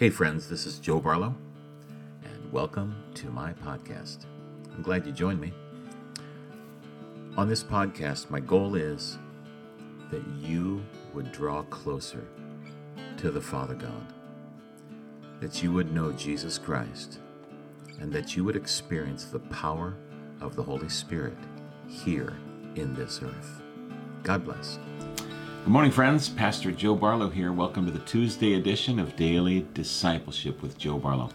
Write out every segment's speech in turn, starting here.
Hey, friends, this is Joe Barlow, and welcome to my podcast. I'm glad you joined me. On this podcast, my goal is that you would draw closer to the Father God, that you would know Jesus Christ, and that you would experience the power of the Holy Spirit here in this earth. God bless. Good morning, friends. Pastor Joe Barlow here. Welcome to the Tuesday edition of Daily Discipleship with Joe Barlow.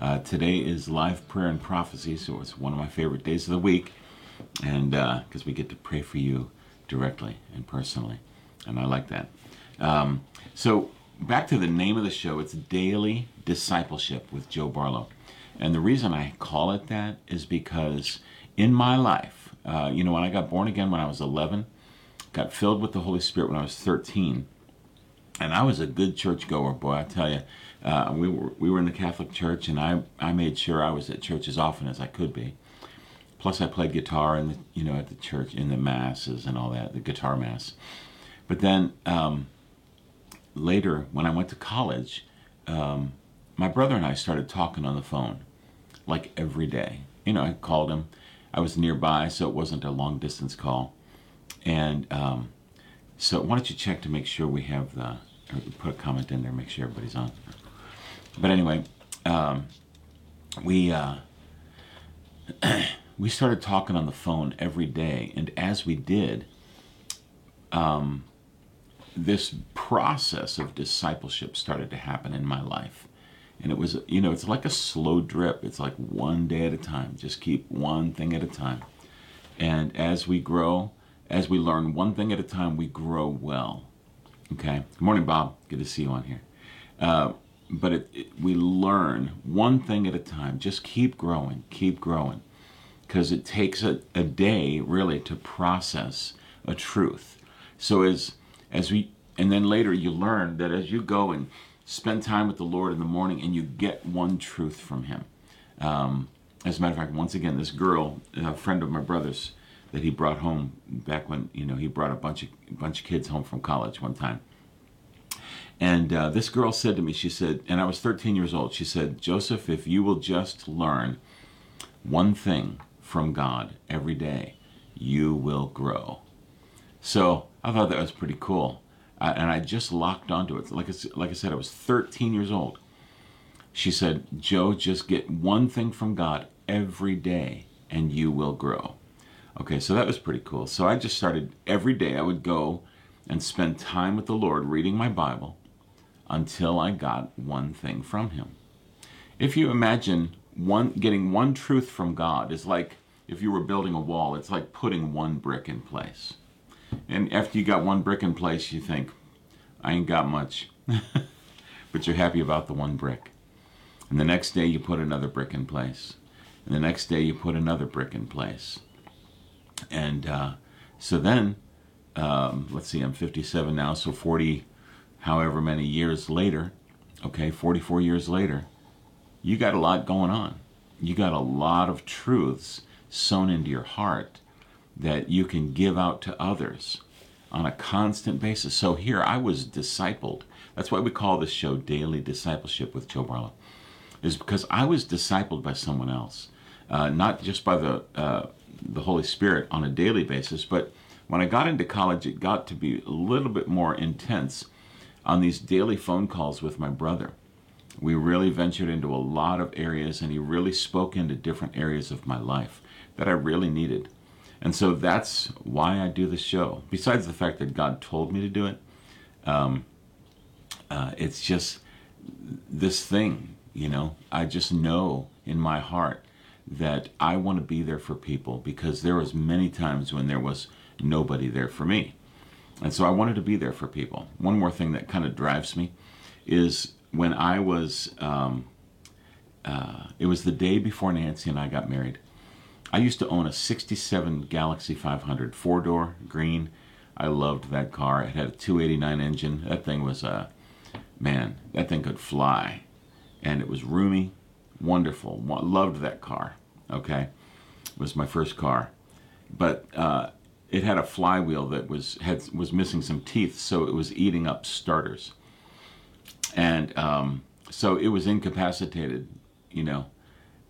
Uh, today is live prayer and prophecy, so it's one of my favorite days of the week, and because uh, we get to pray for you directly and personally, and I like that. Um, so back to the name of the show. It's Daily Discipleship with Joe Barlow, and the reason I call it that is because in my life, uh, you know, when I got born again when I was 11 got filled with the Holy Spirit when I was 13. And I was a good church goer, boy, I tell you. Uh, we were we were in the Catholic Church, and I I made sure I was at church as often as I could be. Plus, I played guitar in the you know at the church in the masses and all that, the guitar mass. But then um, later, when I went to college, um, my brother and I started talking on the phone, like every day. You know, I called him. I was nearby, so it wasn't a long distance call. And um, so why don't you check to make sure we have the, put a comment in there, make sure everybody's on. But anyway, um, we, uh, we started talking on the phone every day. And as we did, um, this process of discipleship started to happen in my life. And it was, you know, it's like a slow drip. It's like one day at a time. Just keep one thing at a time. And as we grow, as we learn one thing at a time, we grow well. Okay. Good morning, Bob. Good to see you on here. Uh, but it, it, we learn one thing at a time. Just keep growing, keep growing, because it takes a, a day really to process a truth. So as as we and then later you learn that as you go and spend time with the Lord in the morning and you get one truth from Him. Um, as a matter of fact, once again, this girl, a friend of my brother's, that he brought home back when you know he brought a bunch of a bunch of kids home from college one time. And uh, this girl said to me, she said, and I was 13 years old. She said, Joseph, if you will just learn one thing from God every day, you will grow. So I thought that was pretty cool, uh, and I just locked onto it. Like I, like I said, I was 13 years old. She said, Joe, just get one thing from God every day, and you will grow. Okay, so that was pretty cool. So I just started every day, I would go and spend time with the Lord reading my Bible until I got one thing from Him. If you imagine one getting one truth from God is like if you were building a wall, it's like putting one brick in place. And after you got one brick in place, you think, I ain't got much. but you're happy about the one brick. And the next day you put another brick in place. And the next day you put another brick in place. And uh, so then, um, let's see, I'm 57 now, so 40, however many years later, okay, 44 years later, you got a lot going on. You got a lot of truths sewn into your heart that you can give out to others on a constant basis. So here I was discipled. That's why we call this show Daily Discipleship with Joe Barlow, is because I was discipled by someone else, uh, not just by the uh, the Holy Spirit on a daily basis. But when I got into college, it got to be a little bit more intense on these daily phone calls with my brother. We really ventured into a lot of areas, and he really spoke into different areas of my life that I really needed. And so that's why I do the show. Besides the fact that God told me to do it, um, uh, it's just this thing, you know. I just know in my heart that I want to be there for people because there was many times when there was nobody there for me. And so I wanted to be there for people. One more thing that kind of drives me is when I was, um, uh, it was the day before Nancy and I got married. I used to own a 67 Galaxie 500 four door green. I loved that car. It had a 289 engine. That thing was a, uh, man, that thing could fly. And it was roomy wonderful. Loved that car. Okay, it was my first car, but uh, it had a flywheel that was had was missing some teeth, so it was eating up starters. And um, so it was incapacitated, you know,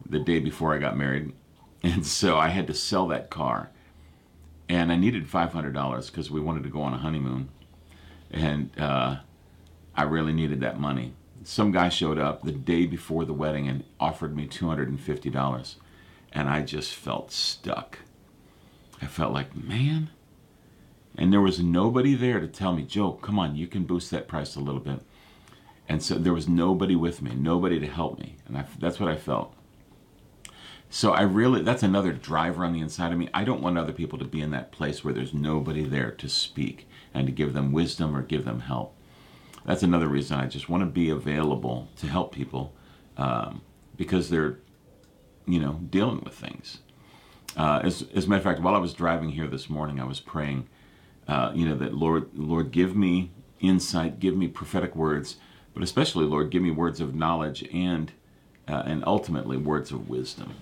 the day before I got married. And so I had to sell that car. And I needed $500 because we wanted to go on a honeymoon. And uh, I really needed that money. Some guy showed up the day before the wedding and offered me $250. And I just felt stuck. I felt like, man. And there was nobody there to tell me, Joe, come on, you can boost that price a little bit. And so there was nobody with me, nobody to help me. And I, that's what I felt. So I really, that's another driver on the inside of me. I don't want other people to be in that place where there's nobody there to speak and to give them wisdom or give them help. That's another reason I just want to be available to help people um, because they're, you know, dealing with things. Uh, as, as a matter of fact, while I was driving here this morning, I was praying, uh, you know, that Lord, Lord, give me insight, give me prophetic words, but especially, Lord, give me words of knowledge and, uh, and ultimately words of wisdom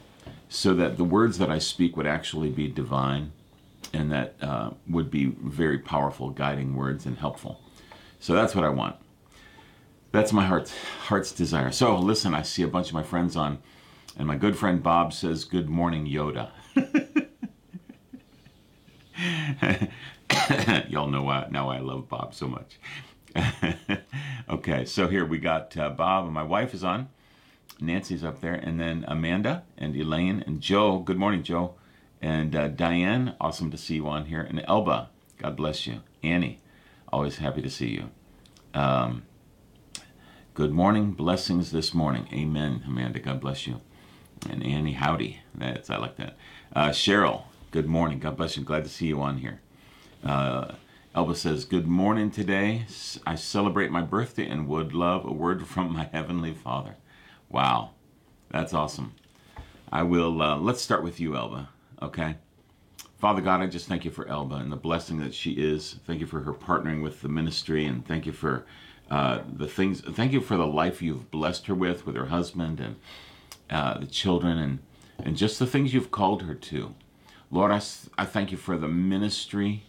so that the words that I speak would actually be divine and that uh, would be very powerful, guiding words and helpful. So that's what I want. That's my heart's, heart's desire. So listen, I see a bunch of my friends on, and my good friend Bob says, Good morning, Yoda. Y'all know why now I love Bob so much. okay, so here we got uh, Bob and my wife is on. Nancy's up there, and then Amanda and Elaine and Joe. Good morning, Joe. And uh, Diane, awesome to see you on here. And Elba, God bless you. Annie, always happy to see you. Um, good morning, blessings this morning. Amen, Amanda, God bless you. And Annie, howdy. That's I like that. Uh, Cheryl, good morning. God bless you. Glad to see you on here. Uh, Elba says, Good morning today. I celebrate my birthday and would love a word from my Heavenly Father. Wow, that's awesome. I will, uh, let's start with you, Elba, okay? Father God, I just thank you for Elba and the blessing that she is. Thank you for her partnering with the ministry and thank you for uh, the things, thank you for the life you've blessed her with, with her husband and uh, the children and, and just the things you've called her to. Lord, I, I thank you for the ministry.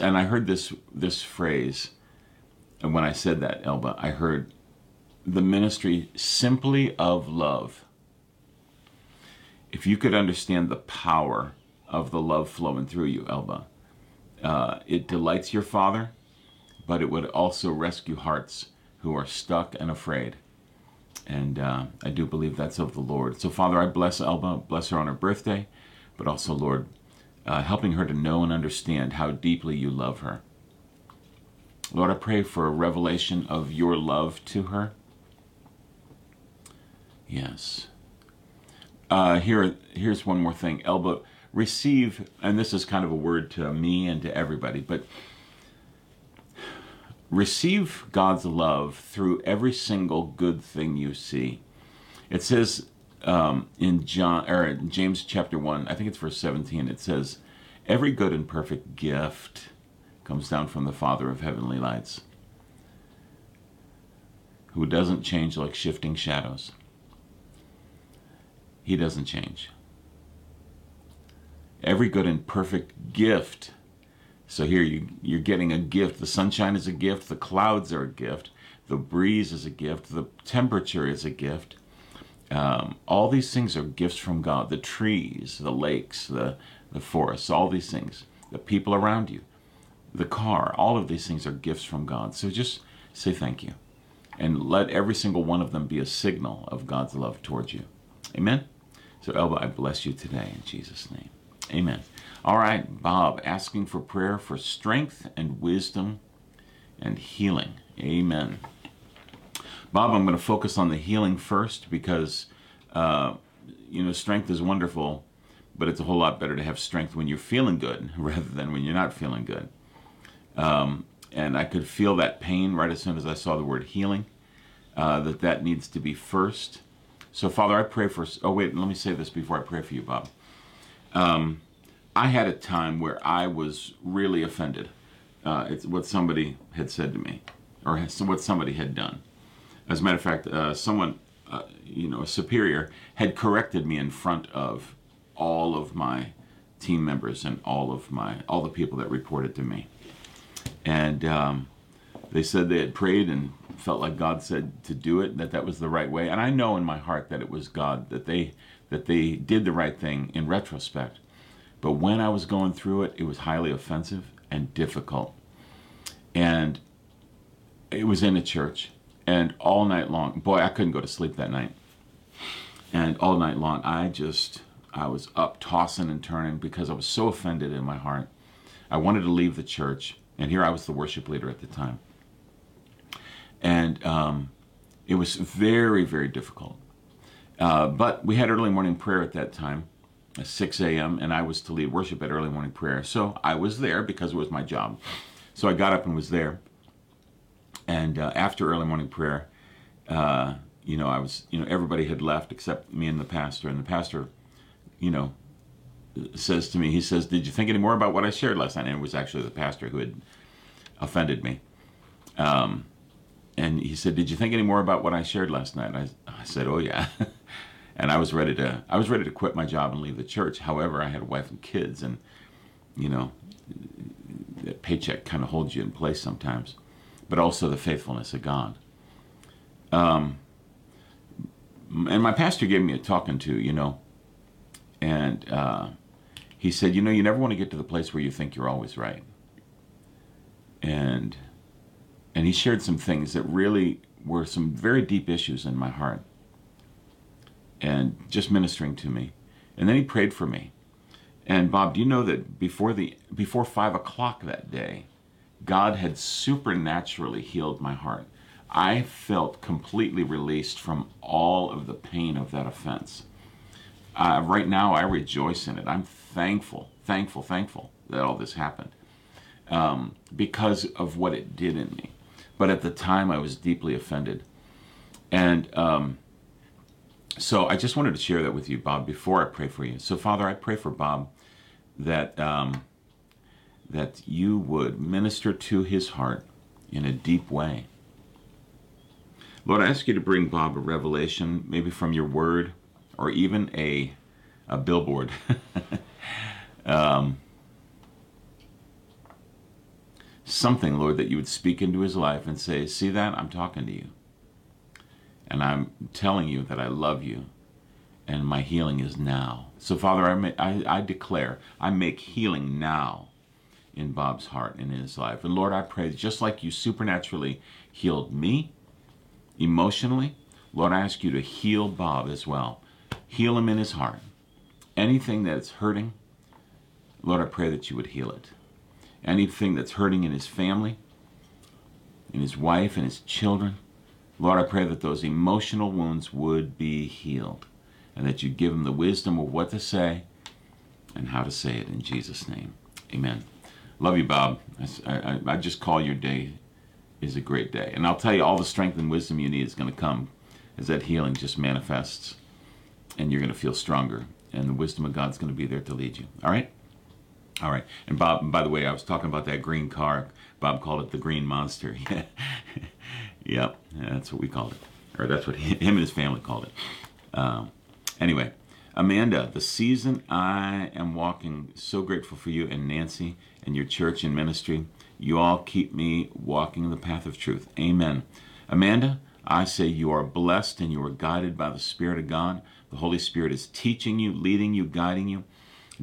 And I heard this, this phrase, and when I said that, Elba, I heard the ministry simply of love. If you could understand the power of the love flowing through you, Elba, uh, it delights your Father, but it would also rescue hearts who are stuck and afraid. And uh, I do believe that's of the Lord. So, Father, I bless Elba, bless her on her birthday, but also, Lord, uh, helping her to know and understand how deeply you love her. Lord, I pray for a revelation of your love to her Yes. Uh, here, here's one more thing. Elba, receive, and this is kind of a word to me and to everybody, but receive God's love through every single good thing you see. It says um, in John or James chapter one, I think it's verse seventeen. It says, "Every good and perfect gift comes down from the Father of heavenly lights, who doesn't change like shifting shadows." He doesn't change. Every good and perfect gift. So here you, you're getting a gift. The sunshine is a gift. The clouds are a gift. The breeze is a gift. The temperature is a gift. Um, all these things are gifts from God. The trees, the lakes, the, the forests, all these things. The people around you, the car, all of these things are gifts from God. So just say thank you. And let every single one of them be a signal of God's love towards you. Amen? So, Elba, I bless you today in Jesus' name. Amen. All right, Bob, asking for prayer for strength and wisdom and healing. Amen. Bob, I'm going to focus on the healing first because, uh, you know, strength is wonderful, but it's a whole lot better to have strength when you're feeling good rather than when you're not feeling good. Um, and I could feel that pain right as soon as I saw the word healing, uh, that that needs to be first. So, Father, I pray for. Oh, wait, let me say this before I pray for you, Bob. Um, I had a time where I was really offended. Uh, it's what somebody had said to me, or what somebody had done. As a matter of fact, uh, someone, uh, you know, a superior, had corrected me in front of all of my team members and all of my all the people that reported to me. And um, they said they had prayed and felt like God said to do it, that that was the right way. And I know in my heart that it was God, that they that they did the right thing in retrospect. But when I was going through it, it was highly offensive and difficult. And it was in a church. And all night long, boy, I couldn't go to sleep that night. And all night long, I just, I was up tossing and turning because I was so offended in my heart. I wanted to leave the church. And here I was the worship leader at the time. And um, it was very, very difficult. Uh, but we had early morning prayer at that time, at 6 a.m., and I was to lead worship at early morning prayer. So I was there because it was my job. So I got up and was there. And uh, after early morning prayer, uh, you know, I was, you know, everybody had left except me and the pastor. And the pastor, you know, says to me, he says, Did you think any more about what I shared last night? And it was actually the pastor who had offended me. Um, and he said, "Did you think any more about what I shared last night?" I, I said, "Oh yeah," and I was ready to I was ready to quit my job and leave the church. However, I had a wife and kids, and you know, that paycheck kind of holds you in place sometimes, but also the faithfulness of God. Um, and my pastor gave me a talking to, you know, and uh, he said, you know, you never want to get to the place where you think you're always right, and and he shared some things that really were some very deep issues in my heart and just ministering to me. And then he prayed for me. And bob do you know that before the before five o'clock that day god had supernaturally healed my heart. I felt completely released from all of the pain of that offense. Uh, right now i rejoice in it. I'm thankful thankful thankful that all this happened um, because of what it did in me but at the time I was deeply offended. And um, so I just wanted to share that with you, Bob, before I pray for you. So, Father, I pray for Bob that um, that you would minister to his heart in a deep way. Lord, I ask you to bring Bob a revelation, maybe from your word, or even a a billboard. um, something, Lord, that you would speak into his life and say, See that? I'm talking to you. And I'm telling you that I love you and my healing is now. So, Father, I, may, I, I declare, I make healing now in Bob's heart and in his life. And Lord, I pray, just like you supernaturally healed me emotionally, Lord, I ask you to heal Bob as well. Heal him in his heart. Anything that's hurting, Lord, I pray that you would heal it anything that's hurting in his family, in his wife, and his children. Lord, I pray that those emotional wounds would be healed and that you give him the wisdom of what to say and how to say it in Jesus' name. Amen. Love you, Bob. I, I, I just call your day is a great day. And I'll tell you, all the strength and wisdom you need is going to come as that healing just manifests and you're going to feel stronger. And the wisdom of God's going to be there to lead you. All right? All right. And Bob, by the way, I was talking about that green car. Bob called it the Green Monster. yep, that's what we called it. Or that's what him and his family called it. Um, anyway, Amanda, the season I am walking, so grateful for you and Nancy and your church and ministry. You all keep me walking the path of truth. Amen. Amanda, I say you are blessed and you are guided by the Spirit of God. The Holy Spirit is teaching you, leading you, guiding you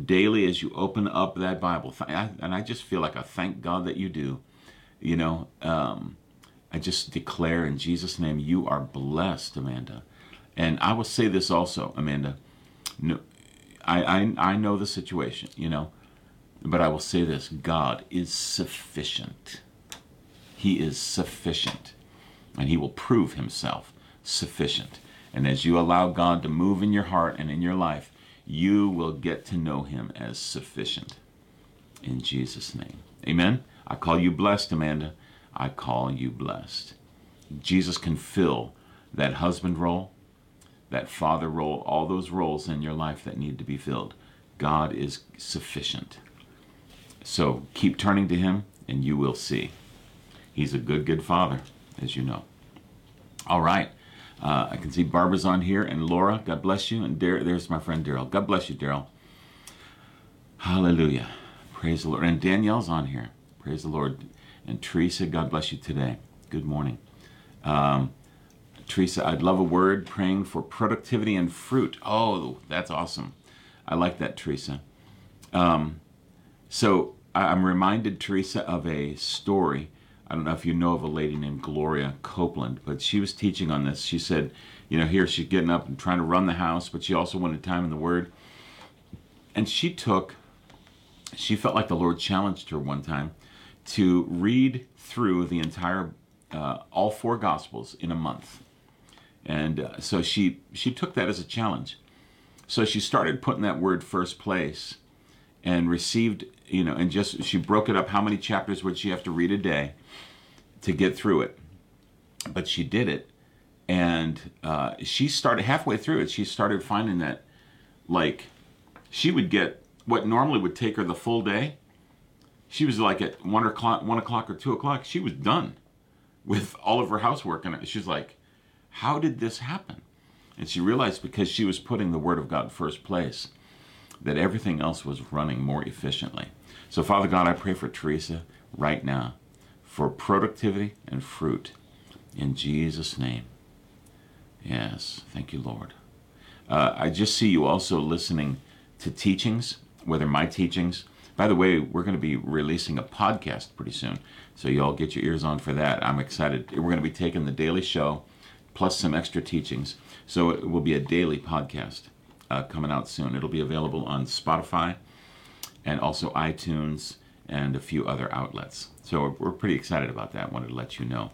daily as you open up that Bible. And I just feel like I thank God that you do. You know, um, I just declare in Jesus' name, you are blessed, Amanda. And I will say this also, Amanda. No, I, I, I know the situation, you know, but I will say this God is sufficient. He is sufficient. And He will prove Himself sufficient. And as you allow God to move in your heart and in your life, you will get to know him as sufficient. In Jesus' name. Amen. I call you blessed, Amanda. I call you blessed. Jesus can fill that husband role, that father role, all those roles in your life that need to be filled. God is sufficient. So keep turning to him and you will see. He's a good, good father, as you know. All right. Uh, I can see Barbara's on here and Laura. God bless you. And Dar- there's my friend Daryl. God bless you, Daryl. Hallelujah. Praise the Lord. And Danielle's on here. Praise the Lord. And Teresa, God bless you today. Good morning. Um, Teresa, I'd love a word praying for productivity and fruit. Oh, that's awesome. I like that, Teresa. Um, so I'm reminded, Teresa, of a story. I don't know if you know of a lady named Gloria Copeland, but she was teaching on this. She said, you know, here she's getting up and trying to run the house, but she also wanted time in the Word. And she took, she felt like the Lord challenged her one time to read through the entire, uh, all four Gospels in a month. And uh, so she she took that as a challenge. So she started putting that word first place, and received you know, and just she broke it up. How many chapters would she have to read a day to get through it? But she did it, and uh, she started halfway through it. She started finding that, like, she would get what normally would take her the full day. She was like at one o'clock, one o'clock or two o'clock. She was done with all of her housework, and she's like, "How did this happen?" And she realized because she was putting the Word of God first place, that everything else was running more efficiently. So, Father God, I pray for Teresa right now for productivity and fruit in Jesus' name. Yes, thank you, Lord. Uh, I just see you also listening to teachings, whether my teachings. By the way, we're going to be releasing a podcast pretty soon, so you all get your ears on for that. I'm excited. We're going to be taking the daily show plus some extra teachings, so it will be a daily podcast uh, coming out soon. It'll be available on Spotify and also iTunes and a few other outlets. So we're, pretty excited about that. Wanted to let you know.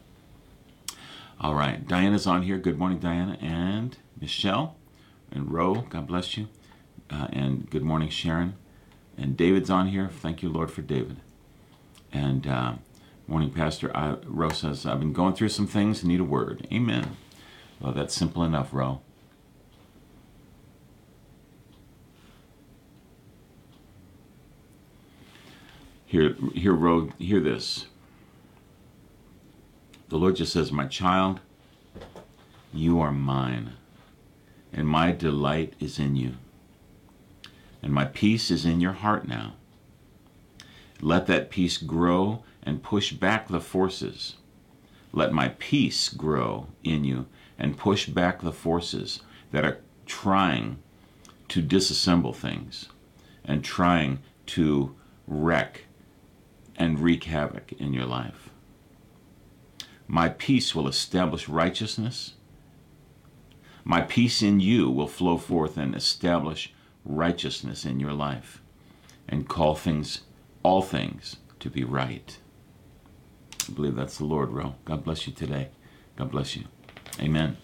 All right, Diana's on here. Good morning, Diana, and Michelle and Ro. God bless you. Uh, and good morning, Sharon. And David's on here. Thank you, Lord, for David. And uh, morning, Pastor. I, Ro says, I've been going through some things, need a word. Amen. Well, that's simple enough, Ro. Hear, hear, Ro, hear this. The Lord just says, My child, you are mine, and my delight is in you, and my peace is in your heart now. Let that peace grow and push back the forces. Let my peace grow in you and push back the forces that are trying to disassemble things and trying to wreck and wreak havoc in your life. My peace will establish righteousness. My peace in you will flow forth and establish righteousness in your life and call things, all things, to be right. I believe that's the Lord, Ro. God bless you today. God bless you. Amen.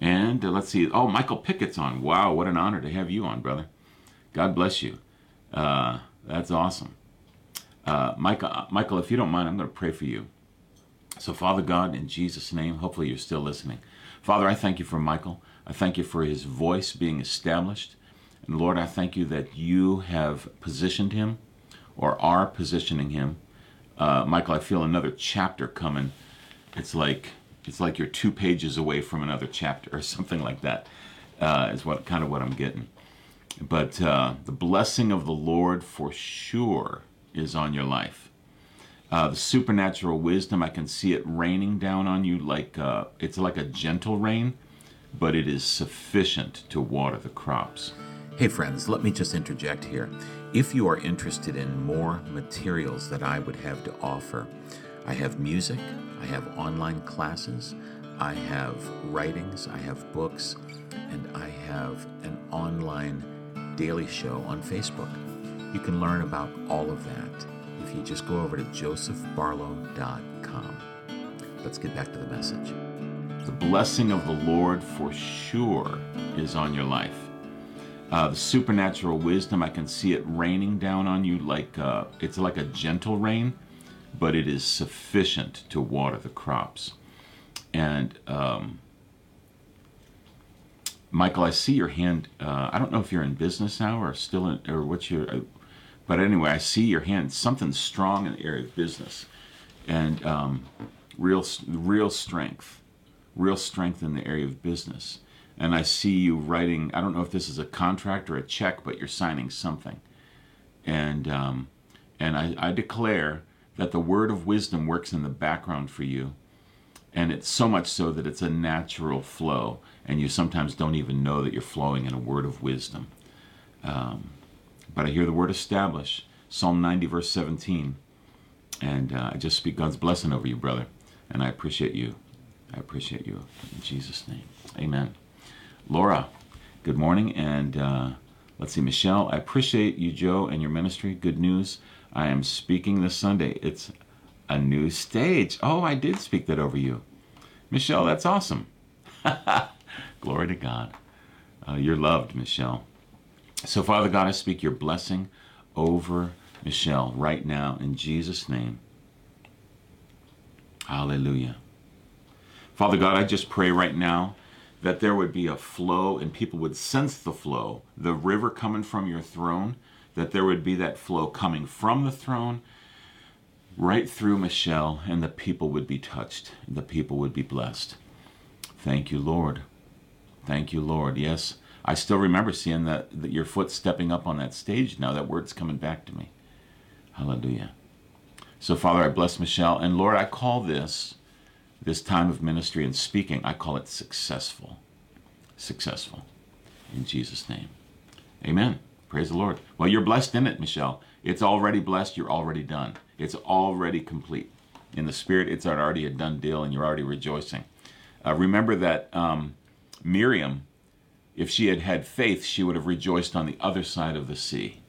And uh, let's see. Oh, Michael Pickett's on. Wow, what an honor to have you on, brother. God bless you. Uh, that's awesome. Uh, Michael, uh, Michael, if you don't mind, I'm going to pray for you. So, Father God, in Jesus' name, hopefully you're still listening. Father, I thank you for Michael. I thank you for his voice being established. And Lord, I thank you that you have positioned him or are positioning him. Uh, Michael, I feel another chapter coming. It's like it's like you're two pages away from another chapter or something like that. Uh, is what kind of what I'm getting. But uh, the blessing of the Lord for sure is on your life. Uh, the supernatural wisdom, I can see it raining down on you like uh, it's like a gentle rain, but it is sufficient to water the crops. Hey, friends, let me just interject here. If you are interested in more materials that I would have to offer, I have music, I have online classes, I have writings, I have books, and I have an online daily show on Facebook. You can learn about all of that if you just go over to josephbarlow.com. Let's get back to the message. The blessing of the Lord for sure is on your life. Uh, the supernatural wisdom, I can see it raining down on you like uh, it's like a gentle rain, but it is sufficient to water the crops. And um, Michael, I see your hand. Uh, I don't know if you're in business now or still in, or what's your uh, but anyway, I see your hand, something strong in the area of business, and um, real, real strength, real strength in the area of business. And I see you writing. I don't know if this is a contract or a check, but you're signing something. And um, and I, I declare that the word of wisdom works in the background for you. And it's so much so that it's a natural flow, and you sometimes don't even know that you're flowing in a word of wisdom. Um, but I hear the word establish, Psalm 90, verse 17. And uh, I just speak God's blessing over you, brother. And I appreciate you. I appreciate you. In Jesus' name. Amen. Laura, good morning. And uh, let's see, Michelle, I appreciate you, Joe, and your ministry. Good news. I am speaking this Sunday. It's a new stage. Oh, I did speak that over you. Michelle, that's awesome. Glory to God. Uh, you're loved, Michelle. So, Father God, I speak your blessing over Michelle right now in Jesus' name. Hallelujah. Father God, I just pray right now that there would be a flow and people would sense the flow, the river coming from your throne, that there would be that flow coming from the throne right through Michelle, and the people would be touched, the people would be blessed. Thank you, Lord. Thank you, Lord. Yes, I still remember seeing that, your foot stepping up on that stage now. That word's coming back to me. Hallelujah. So, Father, I bless Michelle. And Lord, I call this, this time of ministry and speaking, I call it successful. Successful. In Jesus' name. Amen. Praise the Lord. Well, you're blessed in it, Michelle. It's already blessed. You're already done. It's already complete. In the Spirit, it's already a done deal, and you're already rejoicing. Uh, remember that um, Miriam, if she had had faith, she would have rejoiced on the other side of the sea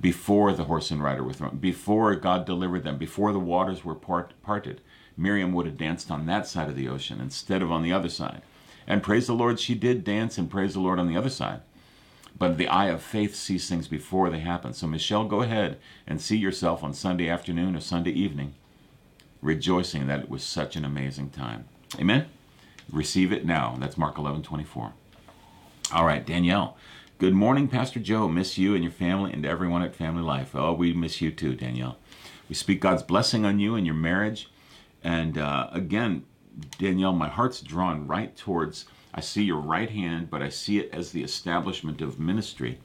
before the horse and rider were thrown, before God delivered them, before the waters were part, parted. Miriam would have danced on that side of the ocean instead of on the other side. And praise the Lord, she did dance and praise the Lord on the other side. But the eye of faith sees things before they happen. So, Michelle, go ahead and see yourself on Sunday afternoon or Sunday evening, rejoicing that it was such an amazing time. Amen? Receive it now. That's Mark 11 24. All right, Danielle. Good morning, Pastor Joe. Miss you and your family and everyone at Family Life. Oh, we miss you too, Danielle. We speak God's blessing on you and your marriage. And uh, again, Danielle, my heart's drawn right towards, I see your right hand, but I see it as the establishment of ministry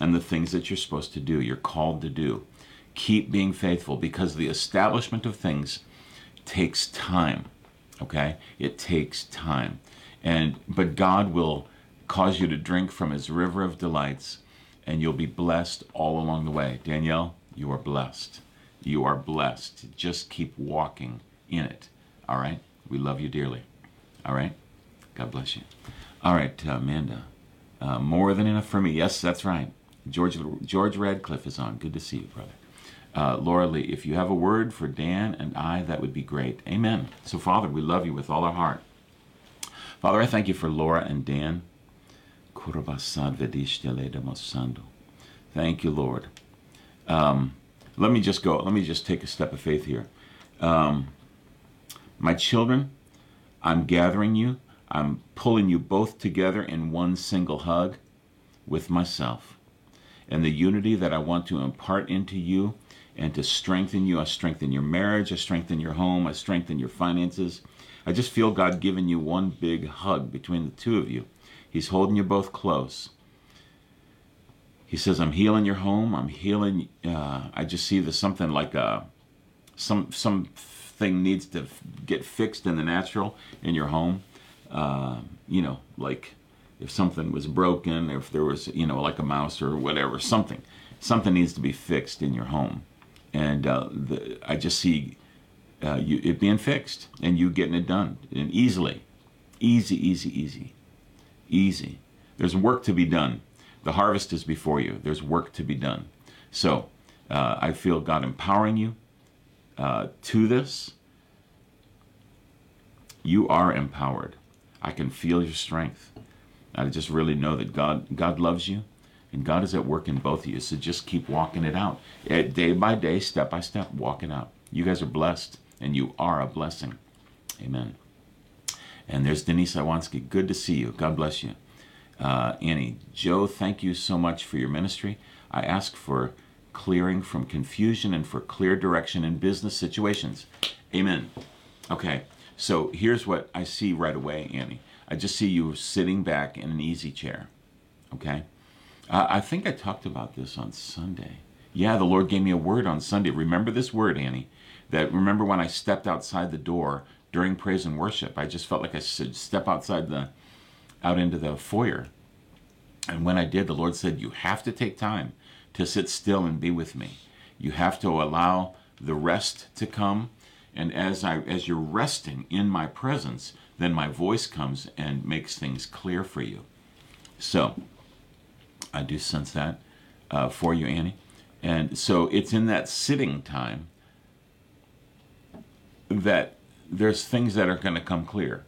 and the things that you're supposed to do, you're called to do. Keep being faithful because the establishment of things takes time. Okay? It takes time. And but God will cause you to drink from his river of delights, and you'll be blessed all along the way. Danielle, you are blessed. You are blessed. Just keep walking in it. All right? We love you dearly. All right? God bless you. All right, uh, Amanda. Uh, more than enough for me. Yes, that's right. George George Radcliffe is on. Good to see you, brother. Uh, Laura Lee, if you have a word for Dan and I, that would be great. Amen. So, Father, we love you with all our heart. Father, I thank you for Laura and Dan. Thank you, Lord. Um, let me just go. Let me just take a step of faith here. Um, my children, I'm gathering you. I'm pulling you both together in one single hug with myself. And the unity that I want to impart into you and to strengthen you. I strengthen your marriage. I strengthen your home. I strengthen your finances. I just feel God giving you one big hug between the two of you. He's holding you both close. He says, "I'm healing your home. I'm healing." Uh, I just see there's something like a some something needs to get fixed in the natural in your home. Uh, you know, like if something was broken, if there was you know like a mouse or whatever, something something needs to be fixed in your home. And uh, the, I just see uh, you, it being fixed and you getting it done and easily, easy, easy, easy easy. There's work to be done. The harvest is before you. There's work to be done. So uh, I feel God empowering you uh, to this. You are empowered. I can feel your strength. I just really know that God God loves you, and God is at work in both of you. So just keep walking it out, eh, day by day, step by step. Walk it out. You guys are blessed, and you are a blessing. Amen. And there's Denise Iwansky. Good to see you. God bless you. Uh, Annie, Joe, thank you so much for your ministry. I ask for clearing from confusion and for clear direction in business situations. Amen. Okay, so here's what I see right away, Annie. I just see you sitting back in an easy chair. Okay? Uh, I think I talked about this on Sunday. Yeah, the Lord gave me a word on Sunday. Remember this word, Annie. That remember when I stepped outside the door during praise and worship, I just felt like I should step outside the out into the foyer. And when I did, the Lord said, You have to take time to sit still and be with me. You have to allow the rest to come. And as I as you're resting in my presence, then my voice comes and makes things clear for you. So I do sense that uh, for you, Annie. And so it's in that sitting time that there's things that are going to come clear.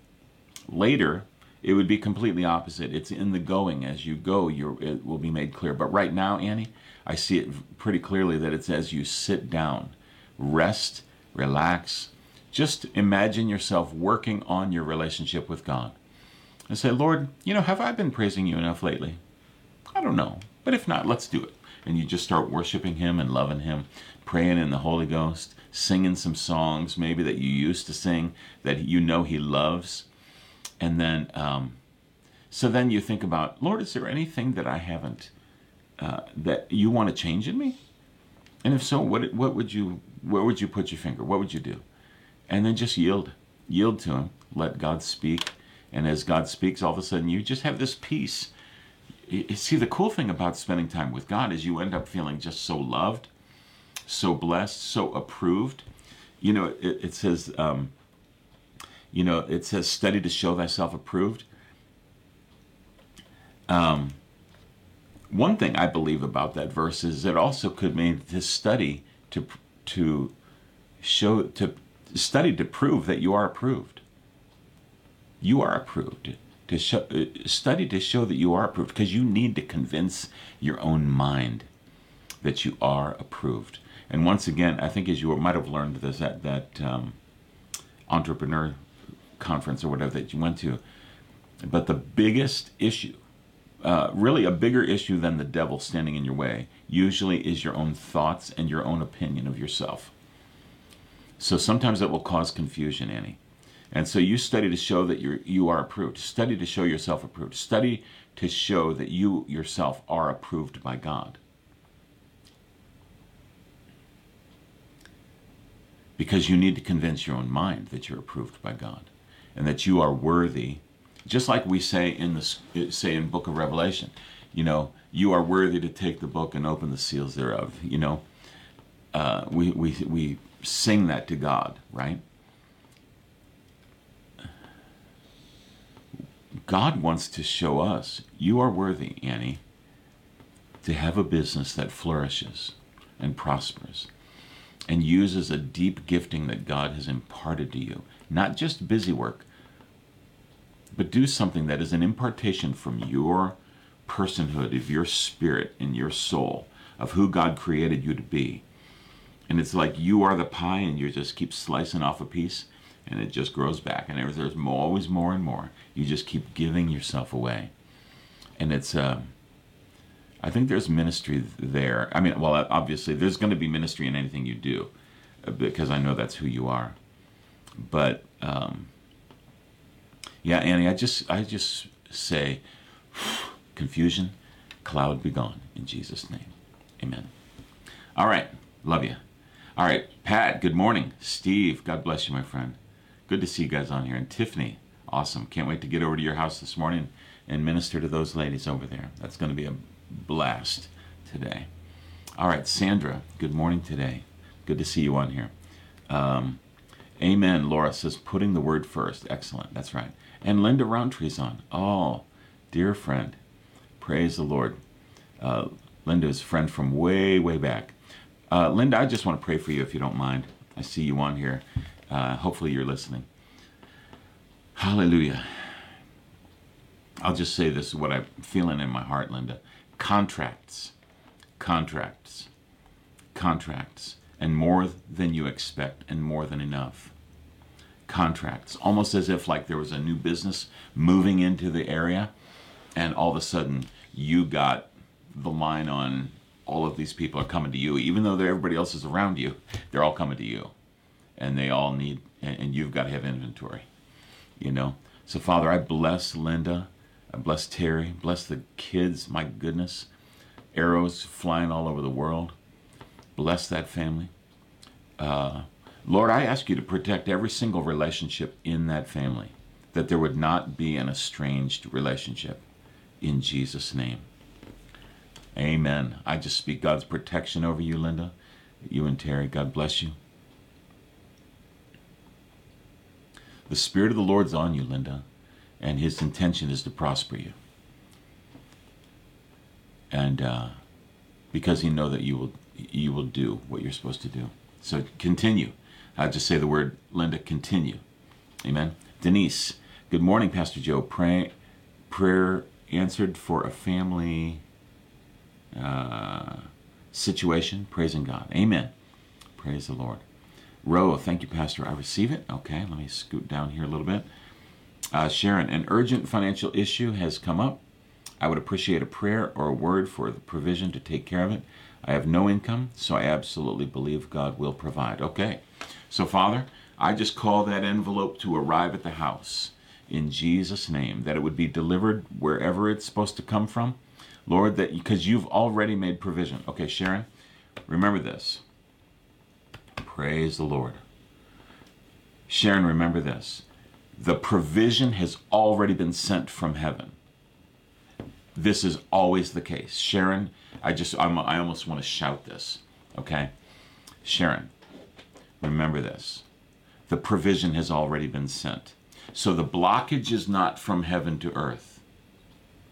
Later, it would be completely opposite. It's in the going as you go, it will be made clear. But right now, Annie, I see it pretty clearly that it's as you sit down, rest, relax. Just imagine yourself working on your relationship with God. And say, Lord, you know, have I been praising you enough lately? I don't know. But if not, let's do it. And you just start worshiping Him and loving Him, praying in the Holy Ghost, singing some songs maybe that you used to sing that you know He loves. And then, um, so then you think about, Lord, is there anything that I haven't, uh, that you want to change in me? And if so, what, what would you, where would you put your finger? What would you do? And then just yield, yield to Him, let God speak. And as God speaks, all of a sudden you just have this peace see the cool thing about spending time with god is you end up feeling just so loved so blessed so approved. You know it, it says um, you know it says study to show thyself approved. Um, one thing i believe about that verse is it also could mean to study to to show to study to prove that you are approved. You are approved. To show, uh, study to show that you are approved because you need to convince your own mind that you are approved. And once again, I think as you might have learned this at that um, entrepreneur conference or whatever that you went to, but the biggest issue, uh, really a bigger issue than the devil standing in your way, usually is your own thoughts and your own opinion of yourself. So sometimes that will cause confusion, Annie. And so you study to show that you're, you are approved. Study to show yourself approved. Study to show that you yourself are approved by God. Because you need to convince your own mind that you're approved by God and that you are worthy, just like we say in the say in Book of Revelation. You know, you are worthy to take the book and open the seals thereof. You know, uh, we we we sing that to God, right? God wants to show us you are worthy, Annie, to have a business that flourishes and prospers and uses a deep gifting that God has imparted to you. Not just busy work, but do something that is an impartation from your personhood, of your spirit and your soul, of who God created you to be. And it's like you are the pie and you just keep slicing off a piece and it just grows back and there's always more and more you just keep giving yourself away and it's uh, i think there's ministry there. I mean well obviously there's going to be ministry in anything you do because i know that's who you are. But um, yeah annie i just i just say confusion cloud be gone in jesus name. Amen. All right. Love you all right. Pat good morning. Steve god bless you my friend. Good to see you guys on here. And Tiffany, awesome. Can't wait to get over to your house this morning and minister to those ladies over there. That's going to be a blast today. All right, Sandra, good morning today. Good to see you on here. Um, amen, Laura says, putting the word first. Excellent, that's right. And Linda Roundtree's on. Oh, dear friend. Praise the Lord. Uh, Linda's friend from way, way back. Uh, Linda, I just want to pray for you if you don't mind. I see you on here. Uh, hopefully, you're listening. Hallelujah. I'll just say this is what I'm feeling in my heart, Linda. Contracts, contracts, contracts, and more than you expect, and more than enough. Contracts, almost as if like there was a new business moving into the area, and all of a sudden you got the line on all of these people are coming to you, even though everybody else is around you, they're all coming to you and they all need, and you've got to have inventory, you know. So, Father, I bless Linda, bless Terry, bless the kids. My goodness, arrows flying all over the world. Bless that family. Uh, Lord, I ask you to protect every single relationship in that family, that there would not be an estranged relationship. In Jesus' name. Amen. I just speak God's protection over you, Linda, you and Terry. God bless you. The Spirit of the Lord's on you, Linda, and His intention is to prosper you. And uh, because He know that you will, you will do what you're supposed to do. So continue. I just say the word, Linda. Continue. Amen. Denise. Good morning, Pastor Joe. Pray, prayer answered for a family uh, situation. Praising God. Amen. Praise the Lord. Roe, thank you, Pastor. I receive it. Okay, let me scoot down here a little bit. Uh, Sharon, an urgent financial issue has come up. I would appreciate a prayer or a word for the provision to take care of it. I have no income, so I absolutely believe God will provide. Okay, so Father, I just call that envelope to arrive at the house in Jesus' name, that it would be delivered wherever it's supposed to come from. Lord, that because you've already made provision. Okay, Sharon, remember this. Praise the Lord. Sharon, remember this. The provision has already been sent from heaven. This is always the case. Sharon, I just, I'm, I almost want to shout this. Okay? Sharon, remember this. The provision has already been sent. So the blockage is not from heaven to earth.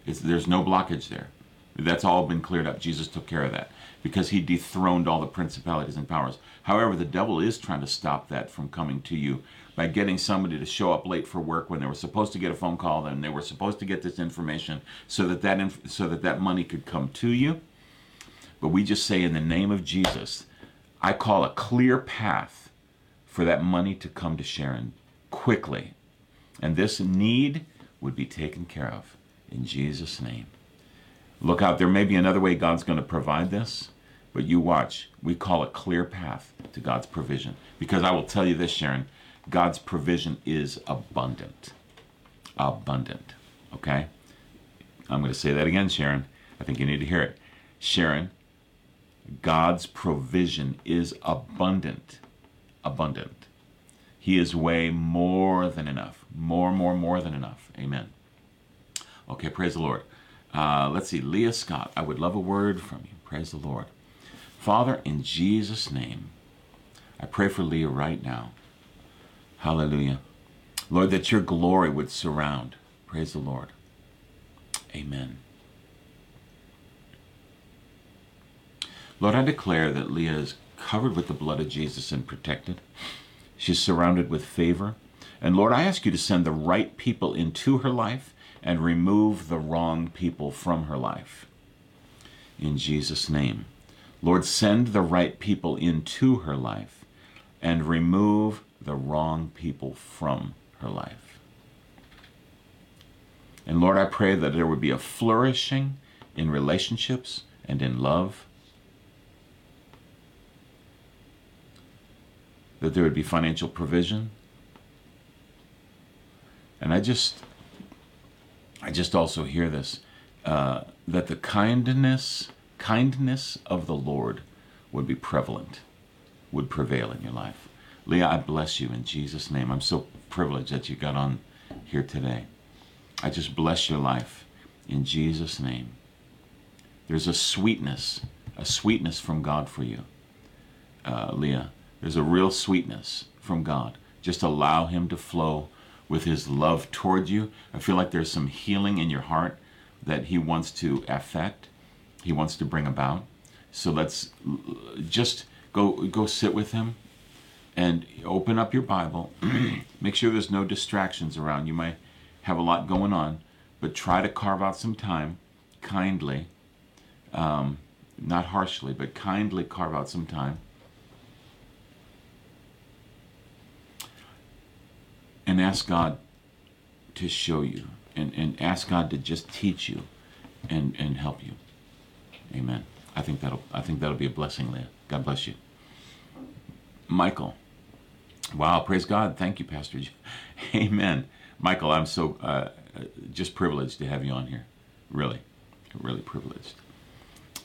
It's, there's no blockage there. That's all been cleared up. Jesus took care of that because he dethroned all the principalities and powers. However, the devil is trying to stop that from coming to you by getting somebody to show up late for work when they were supposed to get a phone call and they were supposed to get this information so that that inf- so that that money could come to you. But we just say in the name of Jesus, I call a clear path for that money to come to Sharon quickly. And this need would be taken care of in Jesus name. Look out, there may be another way God's going to provide this, but you watch. We call it clear path to God's provision. Because I will tell you this, Sharon God's provision is abundant. Abundant. Okay? I'm going to say that again, Sharon. I think you need to hear it. Sharon, God's provision is abundant. Abundant. He is way more than enough. More, more, more than enough. Amen. Okay, praise the Lord. Uh, let's see, Leah Scott, I would love a word from you. Praise the Lord. Father, in Jesus' name, I pray for Leah right now. Hallelujah. Lord, that your glory would surround. Praise the Lord. Amen. Lord, I declare that Leah is covered with the blood of Jesus and protected. She's surrounded with favor. And Lord, I ask you to send the right people into her life and remove the wrong people from her life. In Jesus' name. Lord, send the right people into her life and remove the wrong people from her life. And Lord, I pray that there would be a flourishing in relationships and in love. That there would be financial provision. And I just I just also hear this uh, that the kindness kindness of the Lord would be prevalent, would prevail in your life. Leah, I bless you in Jesus' name. I'm so privileged that you got on here today. I just bless your life in Jesus' name. There's a sweetness, a sweetness from God for you, uh, Leah. There's a real sweetness from God. Just allow Him to flow with his love towards you. I feel like there's some healing in your heart that he wants to affect, he wants to bring about. So let's just go go sit with him and open up your Bible. Make sure there's no distractions around. You might have a lot going on, but try to carve out some time kindly, um, not harshly, but kindly carve out some time and ask God to show you and, and ask God to just teach you and, and help you. Amen. I think that'll I think that'll be a blessing, Leah. God bless you. Michael. Wow, praise God. Thank you, Pastor. Amen. Michael, I'm so uh, just privileged to have you on here. Really, really privileged.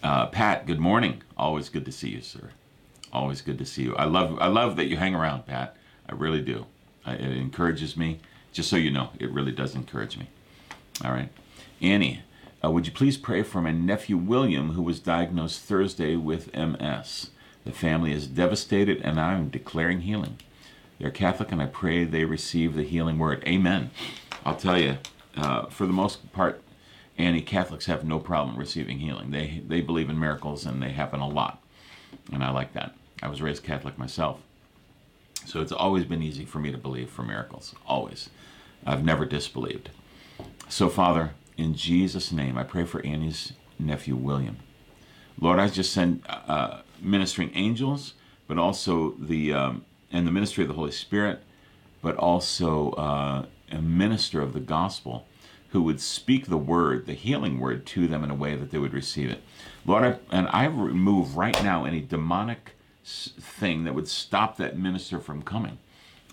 Uh, Pat, good morning. Always good to see you, sir. Always good to see you. I love I love that you hang around, Pat. I really do. I, it encourages me. Just so you know, it really does encourage me. All right, Annie, uh, would you please pray for my nephew William, who was diagnosed Thursday with MS? The family is devastated, and I'm declaring healing. They're Catholic, and I pray they receive the healing word. Amen. I'll tell you, uh, for the most part, Annie, Catholics have no problem receiving healing. They they believe in miracles, and they happen a lot, and I like that. I was raised Catholic myself, so it's always been easy for me to believe for miracles. Always, I've never disbelieved. So, Father, in Jesus' name, I pray for Annie's nephew, William. Lord, I just send uh, ministering angels, but also the, um, and the ministry of the Holy Spirit, but also uh, a minister of the gospel who would speak the word, the healing word, to them in a way that they would receive it. Lord, I, and I remove right now any demonic thing that would stop that minister from coming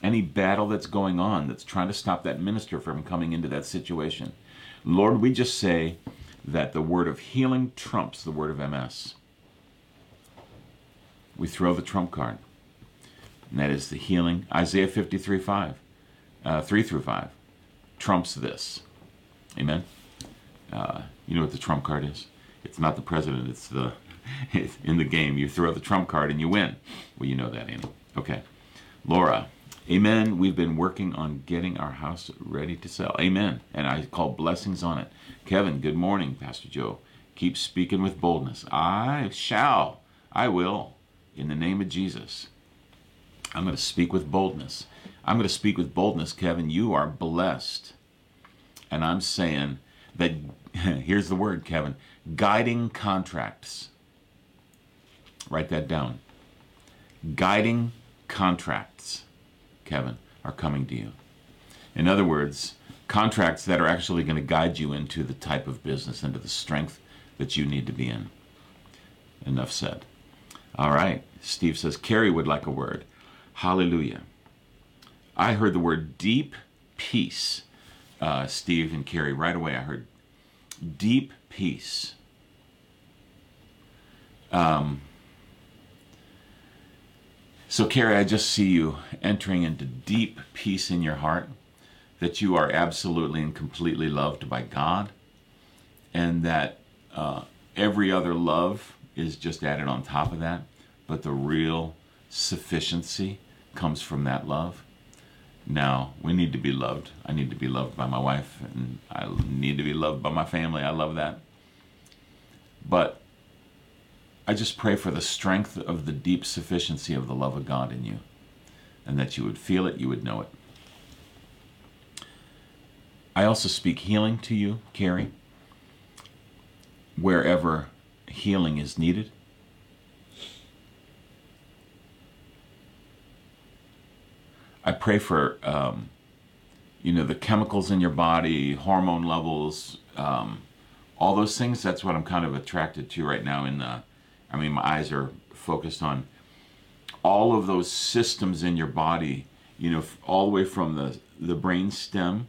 any battle that's going on that's trying to stop that minister from coming into that situation. Lord, we just say that the word of healing trumps the word of MS. We throw the trump card. And that is the healing. Isaiah 53 5, uh, 3 through 5, trumps this. Amen. Uh, you know what the trump card is? It's not the president, it's the it's in the game. You throw the trump card and you win. Well, you know that, Annie. Okay. Laura, Amen. We've been working on getting our house ready to sell. Amen. And I call blessings on it. Kevin, good morning, Pastor Joe. Keep speaking with boldness. I shall. I will. In the name of Jesus. I'm going to speak with boldness. I'm going to speak with boldness, Kevin. You are blessed. And I'm saying that, here's the word, Kevin guiding contracts. Write that down. Guiding contracts Kevin, are coming to you. In other words, contracts that are actually going to guide you into the type of business, into the strength that you need to be in. Enough said. All right. Steve says, Carrie would like a word. Hallelujah. I heard the word deep peace. Uh, Steve and Carrie, right away I heard deep peace. Um, so, Carrie, I just see you entering into deep peace in your heart, that you are absolutely and completely loved by God, and that uh, every other love is just added on top of that, but the real sufficiency comes from that love. Now, we need to be loved. I need to be loved by my wife, and I need to be loved by my family. I love that. But I just pray for the strength of the deep sufficiency of the love of God in you, and that you would feel it, you would know it. I also speak healing to you, Carrie, wherever healing is needed. I pray for, um, you know, the chemicals in your body, hormone levels, um, all those things. That's what I'm kind of attracted to right now in the I mean, my eyes are focused on all of those systems in your body, you know, all the way from the, the brain stem,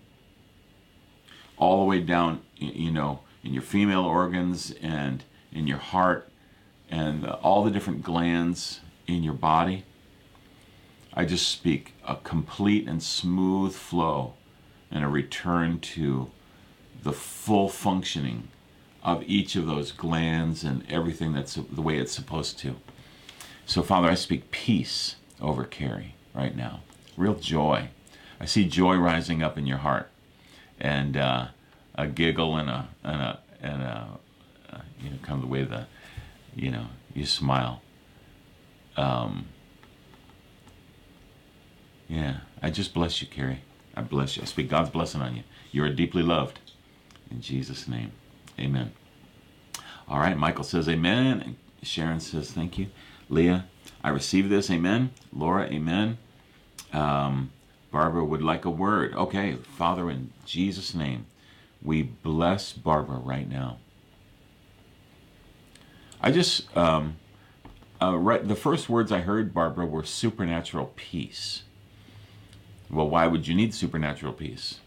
all the way down, you know, in your female organs and in your heart and all the different glands in your body. I just speak a complete and smooth flow and a return to the full functioning of each of those glands and everything that's the way it's supposed to. So, Father, I speak peace over Carrie right now. Real joy. I see joy rising up in your heart, and uh, a giggle and a and a and a uh, you know kind of the way the you know you smile. Um, yeah, I just bless you, Carrie. I bless you. I speak God's blessing on you. You are deeply loved. In Jesus' name. Amen. All right, Michael says amen. And Sharon says thank you. Leah, I receive this. Amen. Laura, amen. Um, Barbara would like a word. Okay, Father, in Jesus' name, we bless Barbara right now. I just, um, uh, right, the first words I heard, Barbara, were supernatural peace. Well, why would you need supernatural peace?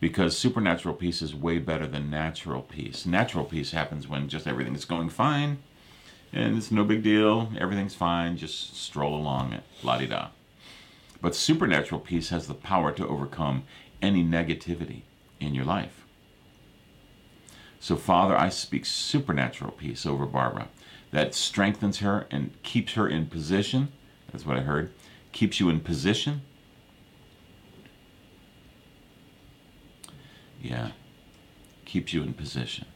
because supernatural peace is way better than natural peace. Natural peace happens when just everything is going fine and it's no big deal. Everything's fine. Just stroll along it, la di da. But supernatural peace has the power to overcome any negativity in your life. So, Father, I speak supernatural peace over Barbara that strengthens her and keeps her in position. That's what I heard. Keeps you in position. Yeah. Keeps you in position.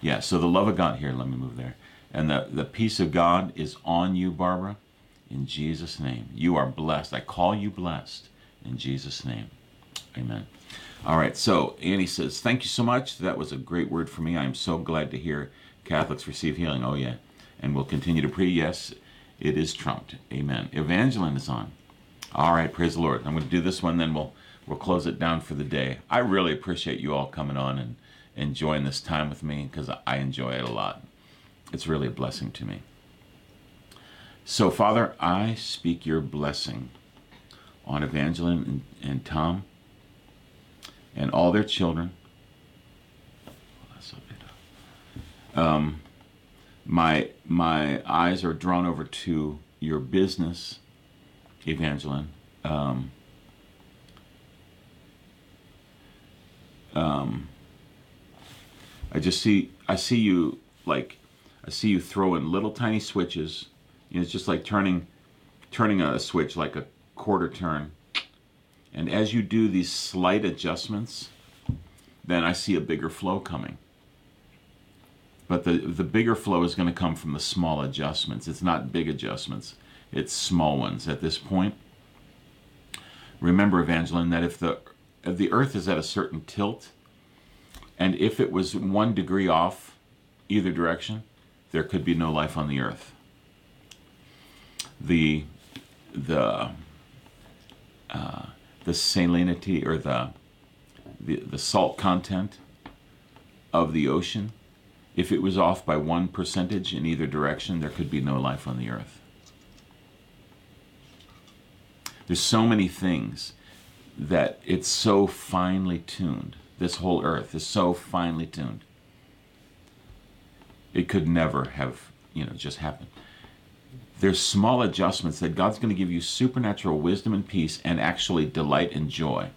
Yeah, so the love of God, here, let me move there. And the, the peace of God is on you, Barbara, in Jesus' name. You are blessed. I call you blessed in Jesus' name. Amen. All right, so Annie says, Thank you so much. That was a great word for me. I'm so glad to hear Catholics receive healing. Oh, yeah. And we'll continue to pray. Yes, it is trumped. Amen. Evangeline is on. All right, praise the Lord. I'm going to do this one, then we'll we'll close it down for the day. I really appreciate you all coming on and enjoying this time with me because I enjoy it a lot. It's really a blessing to me. So, Father, I speak your blessing on Evangeline and, and Tom and all their children. Um, my my eyes are drawn over to your business, Evangeline. Um, um, I just see I see you like I see you throwing little tiny switches. You know, it's just like turning turning a switch like a quarter turn and as you do these slight adjustments, then I see a bigger flow coming. But the, the bigger flow is going to come from the small adjustments. It's not big adjustments, it's small ones at this point. Remember, Evangeline, that if the, the earth is at a certain tilt, and if it was one degree off either direction, there could be no life on the earth. The, the, uh, the salinity or the, the, the salt content of the ocean, if it was off by one percentage in either direction, there could be no life on the earth. There's so many things that it's so finely tuned. This whole earth is so finely tuned. It could never have, you know, just happened there's small adjustments that God's going to give you supernatural wisdom and peace and actually delight and joy.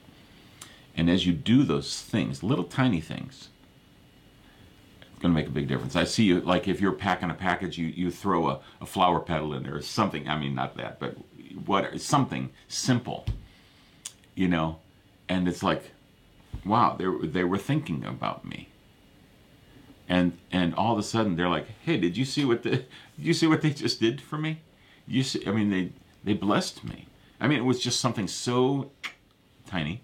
And as you do those things, little tiny things, it's going to make a big difference. I see you, like if you're packing a package, you, you throw a, a flower petal in there or something. I mean, not that, but what something simple, you know, and it's like, wow, they, they were thinking about me and and all of a sudden they're like, "Hey, did you see what the did you see what they just did for me? You see, I mean, they they blessed me. I mean, it was just something so tiny,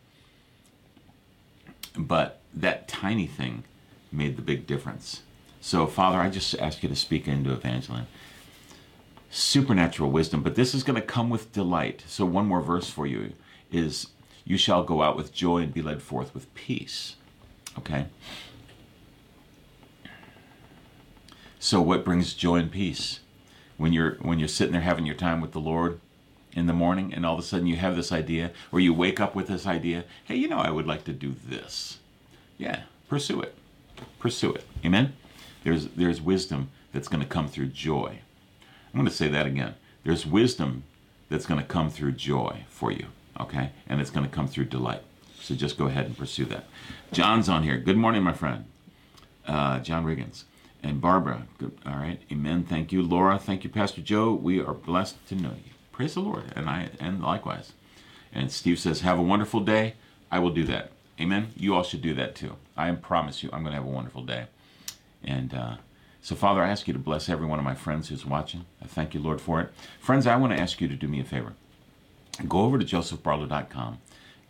but that tiny thing made the big difference. So, Father, I just ask you to speak into Evangeline. Supernatural wisdom, but this is going to come with delight. So, one more verse for you is, "You shall go out with joy and be led forth with peace." Okay. So what brings joy and peace? When you're when you're sitting there having your time with the Lord in the morning and all of a sudden you have this idea or you wake up with this idea, hey, you know I would like to do this. Yeah, pursue it. Pursue it. Amen. There's there's wisdom that's going to come through joy. I'm going to say that again. There's wisdom that's going to come through joy for you, okay? And it's going to come through delight. So just go ahead and pursue that. John's on here. Good morning, my friend. Uh, John Riggins. And Barbara, good, all right, amen. Thank you, Laura. Thank you, Pastor Joe. We are blessed to know you. Praise the Lord, and I, and likewise. And Steve says, "Have a wonderful day." I will do that. Amen. You all should do that too. I promise you, I'm going to have a wonderful day. And uh, so, Father, I ask you to bless every one of my friends who's watching. I thank you, Lord, for it. Friends, I want to ask you to do me a favor. Go over to josephbarlow.com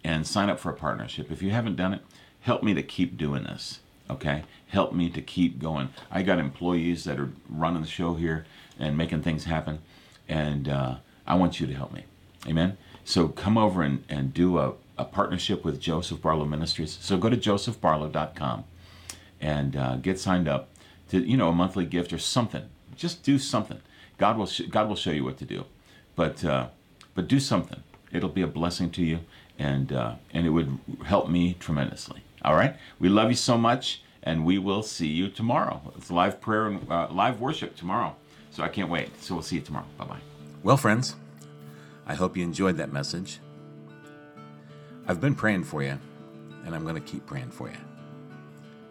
and sign up for a partnership. If you haven't done it, help me to keep doing this. Okay, help me to keep going. I got employees that are running the show here and making things happen, and uh, I want you to help me. Amen. So come over and, and do a, a partnership with Joseph Barlow Ministries. So go to josephbarlow.com and uh, get signed up to you know a monthly gift or something. Just do something. God will sh- God will show you what to do, but uh, but do something. It'll be a blessing to you, and uh, and it would help me tremendously. All right. We love you so much and we will see you tomorrow. It's live prayer and uh, live worship tomorrow. So I can't wait. So we'll see you tomorrow. Bye bye. Well, friends, I hope you enjoyed that message. I've been praying for you, and I'm going to keep praying for you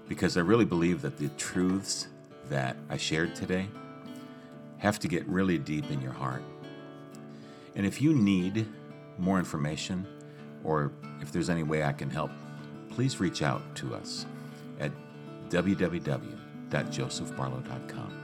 because I really believe that the truths that I shared today have to get really deep in your heart. And if you need more information, or if there's any way I can help, please reach out to us at www.josephbarlow.com.